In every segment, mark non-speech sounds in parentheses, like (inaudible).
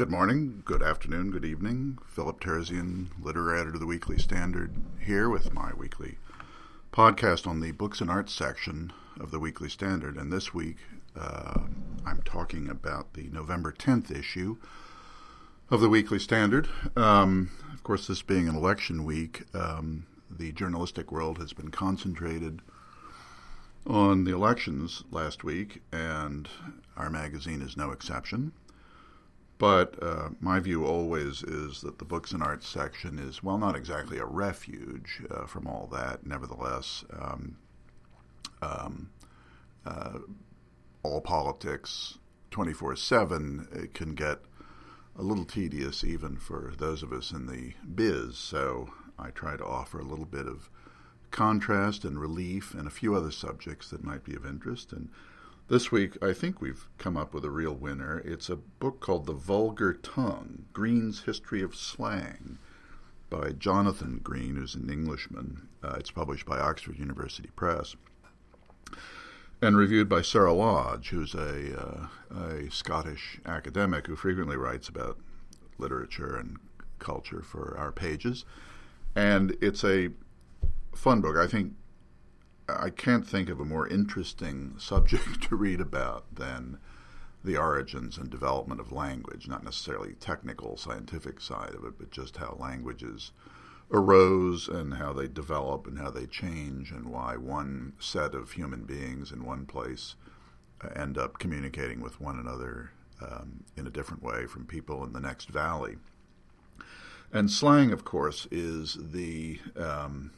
Good morning, good afternoon, good evening. Philip Terzian, literary editor of the Weekly Standard, here with my weekly podcast on the books and arts section of the Weekly Standard. And this week, uh, I'm talking about the November 10th issue of the Weekly Standard. Um, of course, this being an election week, um, the journalistic world has been concentrated on the elections last week, and our magazine is no exception. But uh, my view always is that the books and arts section is, well, not exactly a refuge uh, from all that. Nevertheless, um, um, uh, all politics 24 7 can get a little tedious even for those of us in the biz. So I try to offer a little bit of contrast and relief and a few other subjects that might be of interest. And this week, I think we've come up with a real winner. It's a book called The Vulgar Tongue Green's History of Slang by Jonathan Green, who's an Englishman. Uh, it's published by Oxford University Press and reviewed by Sarah Lodge, who's a, uh, a Scottish academic who frequently writes about literature and culture for our pages. And it's a fun book. I think I can't think of a more interesting (laughs) subject to read about than the origins and development of language, not necessarily technical scientific side of it, but just how languages arose and how they develop and how they change and why one set of human beings in one place uh, end up communicating with one another um, in a different way from people in the next valley. And slang, of course, is the um,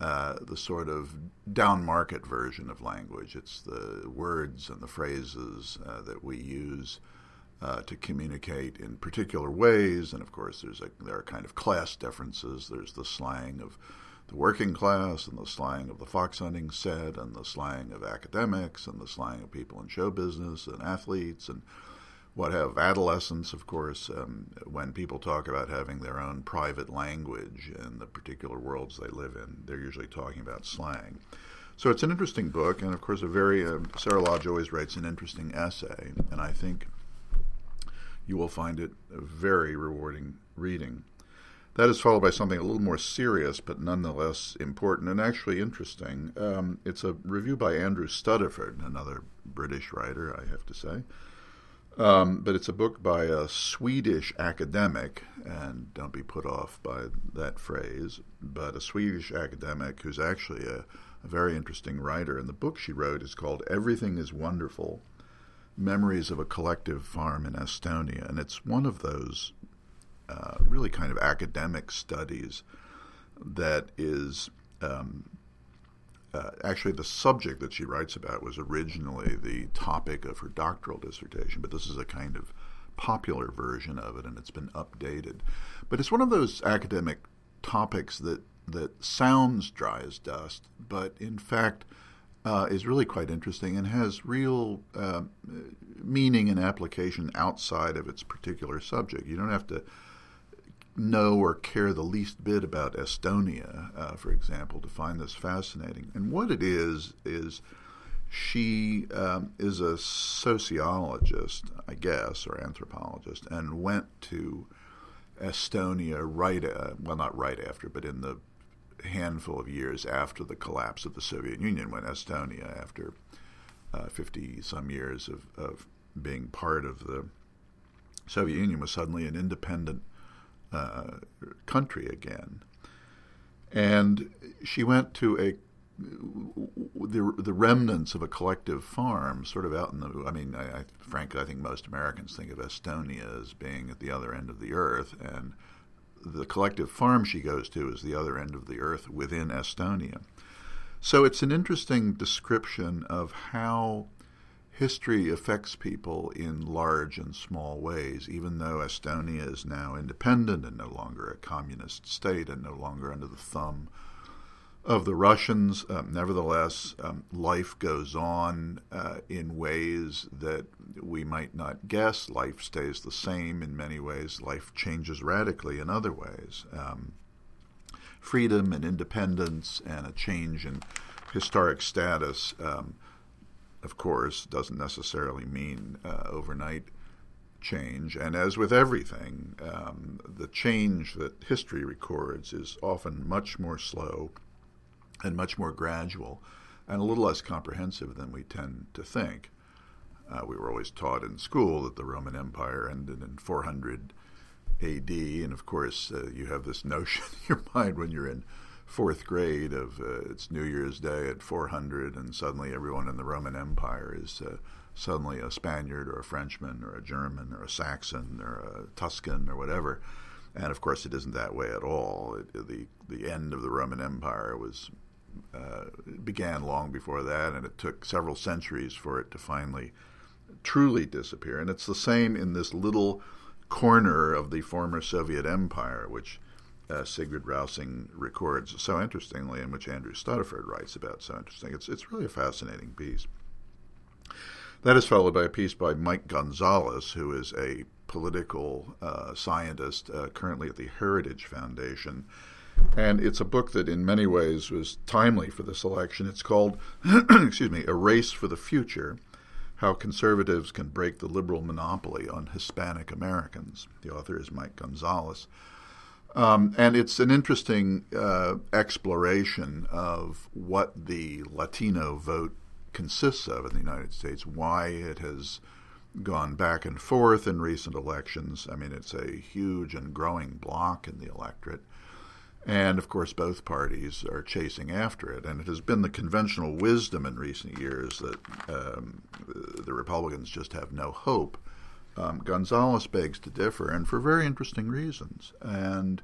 uh, the sort of down market version of language. It's the words and the phrases uh, that we use uh, to communicate in particular ways. And of course, there's a, there are kind of class differences. There's the slang of the working class, and the slang of the fox hunting set, and the slang of academics, and the slang of people in show business and athletes, and what have adolescents, of course, um, when people talk about having their own private language in the particular worlds they live in, they're usually talking about slang. So it's an interesting book, and of course, a very uh, Sarah Lodge always writes an interesting essay, and I think you will find it a very rewarding reading. That is followed by something a little more serious, but nonetheless important and actually interesting. Um, it's a review by Andrew Stuttaford, another British writer, I have to say. Um, but it's a book by a Swedish academic, and don't be put off by that phrase, but a Swedish academic who's actually a, a very interesting writer. And the book she wrote is called Everything is Wonderful Memories of a Collective Farm in Estonia. And it's one of those uh, really kind of academic studies that is um, uh, actually, the subject that she writes about was originally the topic of her doctoral dissertation, but this is a kind of popular version of it, and it's been updated. But it's one of those academic topics that that sounds dry as dust, but in fact uh, is really quite interesting and has real uh, meaning and application outside of its particular subject. You don't have to know or care the least bit about Estonia, uh, for example, to find this fascinating. And what it is, is she um, is a sociologist, I guess, or anthropologist, and went to Estonia right, uh, well, not right after, but in the handful of years after the collapse of the Soviet Union, when Estonia, after 50 uh, some years of, of being part of the Soviet Union, was suddenly an independent uh, country again. And she went to a the the remnants of a collective farm, sort of out in the. I mean, I, I, frankly, I think most Americans think of Estonia as being at the other end of the earth, and the collective farm she goes to is the other end of the earth within Estonia. So it's an interesting description of how history affects people in large and small ways, even though Estonia is now independent and no longer a communist state and no longer under the thumb of the Russians. Um, nevertheless, um, life goes on uh, in ways that we might not guess. Life stays the same in many ways, life changes radically in other ways. Um, freedom and independence and a change in historic status um, of course, doesn't necessarily mean uh, overnight change, and as with everything, um, the change that history records is often much more slow and much more gradual and a little less comprehensive than we tend to think. Uh, we were always taught in school that the Roman Empire ended in 400 AD, and of course, uh, you have this (laughs) notion in your mind when you're in fourth grade of uh, it's New Year's Day at 400, and suddenly everyone in the Roman Empire is uh, suddenly a Spaniard or a Frenchman or a German or a Saxon or a Tuscan or whatever. And of course, it isn't that way at all. It, the the end of the Roman Empire was uh, began long before that, and it took several centuries for it to finally truly disappear. And it's the same in this little corner of the former Soviet Empire, which uh, Sigrid Rausing records so interestingly, and which Andrew Stuttaford writes about so interesting. It's it's really a fascinating piece. That is followed by a piece by Mike Gonzalez, who is a political uh, scientist uh, currently at the Heritage Foundation. And it's a book that, in many ways, was timely for this election. It's called, (clears throat) excuse me, A Race for the Future How Conservatives Can Break the Liberal Monopoly on Hispanic Americans. The author is Mike Gonzalez. Um, and it's an interesting uh, exploration of what the Latino vote consists of in the United States, why it has gone back and forth in recent elections. I mean, it's a huge and growing block in the electorate. And of course, both parties are chasing after it. And it has been the conventional wisdom in recent years that um, the Republicans just have no hope. Um, Gonzalez begs to differ, and for very interesting reasons. And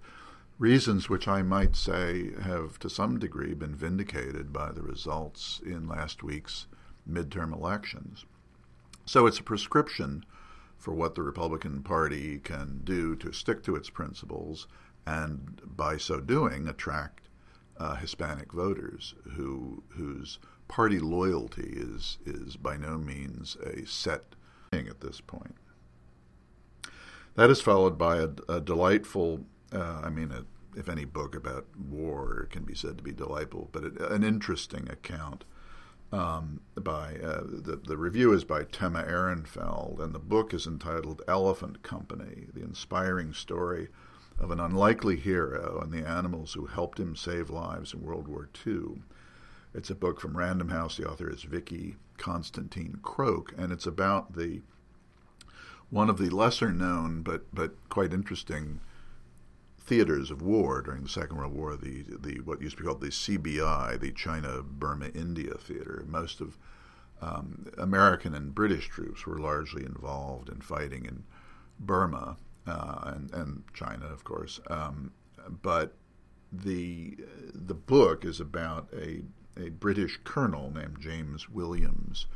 reasons which I might say have to some degree been vindicated by the results in last week's midterm elections. So it's a prescription for what the Republican Party can do to stick to its principles and by so doing attract uh, Hispanic voters who whose party loyalty is is by no means a set thing at this point. That is followed by a, a delightful uh, I mean, a, if any book about war can be said to be delightful, but it, an interesting account um, by uh, the the review is by Temma Ehrenfeld, and the book is entitled Elephant Company: The Inspiring Story of an Unlikely Hero and the Animals Who Helped Him Save Lives in World War II. It's a book from Random House. The author is Vicki Constantine Croke, and it's about the one of the lesser known but but quite interesting theaters of war during the Second World War, the, the what used to be called the CBI, the China Burma India Theater. Most of um, American and British troops were largely involved in fighting in Burma uh, and, and China, of course. Um, but the the book is about a a British colonel named James Williams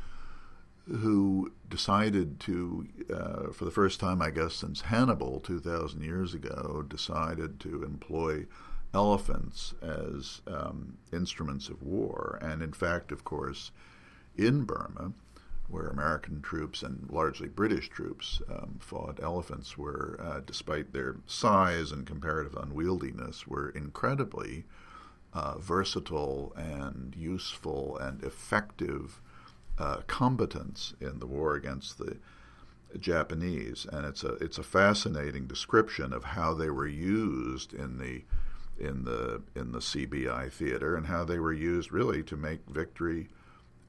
who decided to, uh, for the first time, I guess, since Hannibal 2,000 years ago, decided to employ elephants as um, instruments of war. And in fact, of course, in Burma, where American troops and largely British troops um, fought, elephants were, uh, despite their size and comparative unwieldiness, were incredibly uh, versatile and useful and effective uh, combatants in the war against the Japanese, and it's a it's a fascinating description of how they were used in the in the in the CBI theater and how they were used really to make victory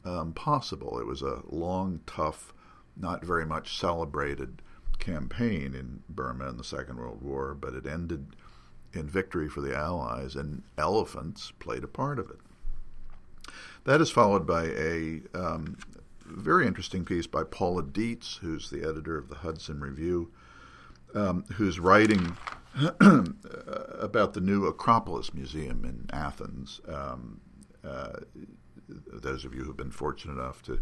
um, possible. It was a long, tough, not very much celebrated campaign in Burma in the Second World War, but it ended in victory for the Allies, and elephants played a part of it. That is followed by a um, very interesting piece by Paula Deitz, who's the editor of the Hudson Review, um, who's writing (clears throat) about the new Acropolis Museum in Athens. Um, uh, those of you who've been fortunate enough to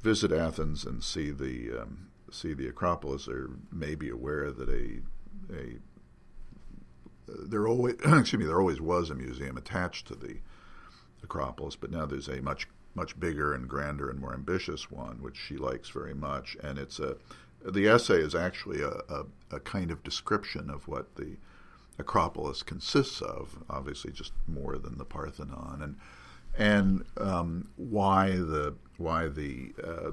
visit Athens and see the um, see the Acropolis are maybe aware that a a there always (clears throat) excuse me there always was a museum attached to the Acropolis, but now there's a much much bigger and grander and more ambitious one, which she likes very much. And it's a the essay is actually a, a, a kind of description of what the Acropolis consists of. Obviously, just more than the Parthenon. And and um, why the why the uh,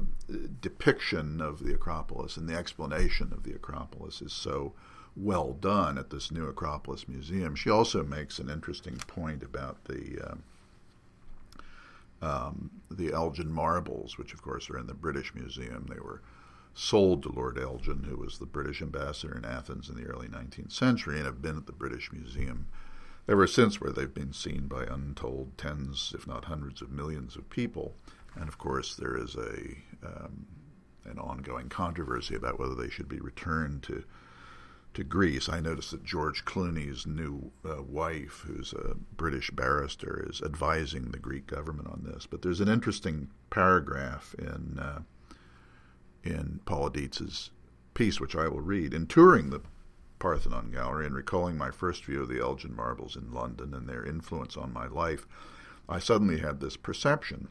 depiction of the Acropolis and the explanation of the Acropolis is so well done at this new Acropolis Museum. She also makes an interesting point about the uh, um, the Elgin marbles, which of course are in the British Museum. They were sold to Lord Elgin, who was the British ambassador in Athens in the early 19th century, and have been at the British Museum ever since, where they've been seen by untold tens, if not hundreds of millions of people. And of course, there is a um, an ongoing controversy about whether they should be returned to to Greece. I noticed that George Clooney's new uh, wife, who's a British barrister, is advising the Greek government on this. But there's an interesting paragraph in uh, in Paula Deitz's piece, which I will read. In touring the Parthenon Gallery and recalling my first view of the Elgin marbles in London and their influence on my life, I suddenly had this perception.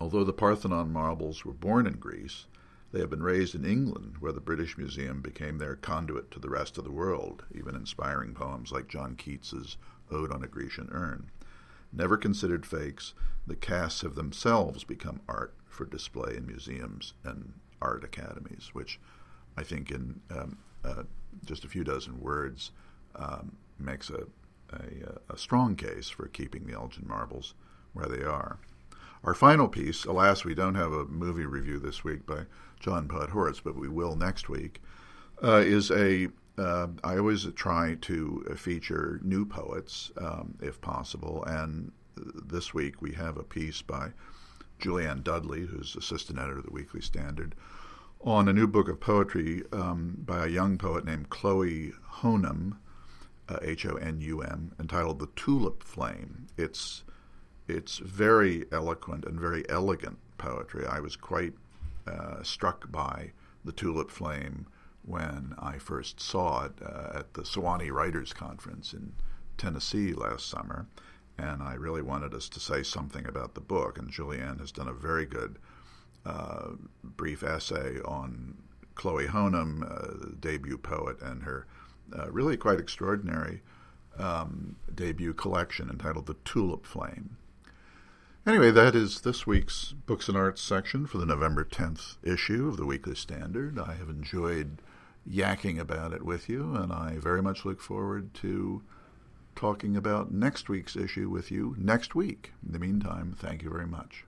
Although the Parthenon marbles were born in Greece, they have been raised in England, where the British Museum became their conduit to the rest of the world, even inspiring poems like John Keats's Ode on a Grecian Urn. Never considered fakes, the casts have themselves become art for display in museums and art academies, which I think in um, uh, just a few dozen words um, makes a, a, a, strong case for keeping the Elgin marbles where they are. Our final piece, alas, we don't have a movie review this week by John Podhoretz, but we will next week, uh, is a. Uh, I always try to feature new poets um, if possible, and this week we have a piece by Julianne Dudley, who's assistant editor of the Weekly Standard, on a new book of poetry um, by a young poet named Chloe Honum, uh, H O N U M, entitled "The Tulip Flame." It's it's very eloquent and very elegant poetry. I was quite uh, struck by the Tulip Flame when I first saw it uh, at the Sewanee Writers Conference in Tennessee last summer, and I really wanted us to say something about the book. And Julianne has done a very good uh, brief essay on Chloe Honum, uh, debut poet, and her uh, really quite extraordinary um, debut collection entitled The Tulip Flame. Anyway, that is this week's Books and Arts section for the November 10th issue of the Weekly Standard. I have enjoyed yakking about it with you, and I very much look forward to talking about next week's issue with you next week. In the meantime, thank you very much.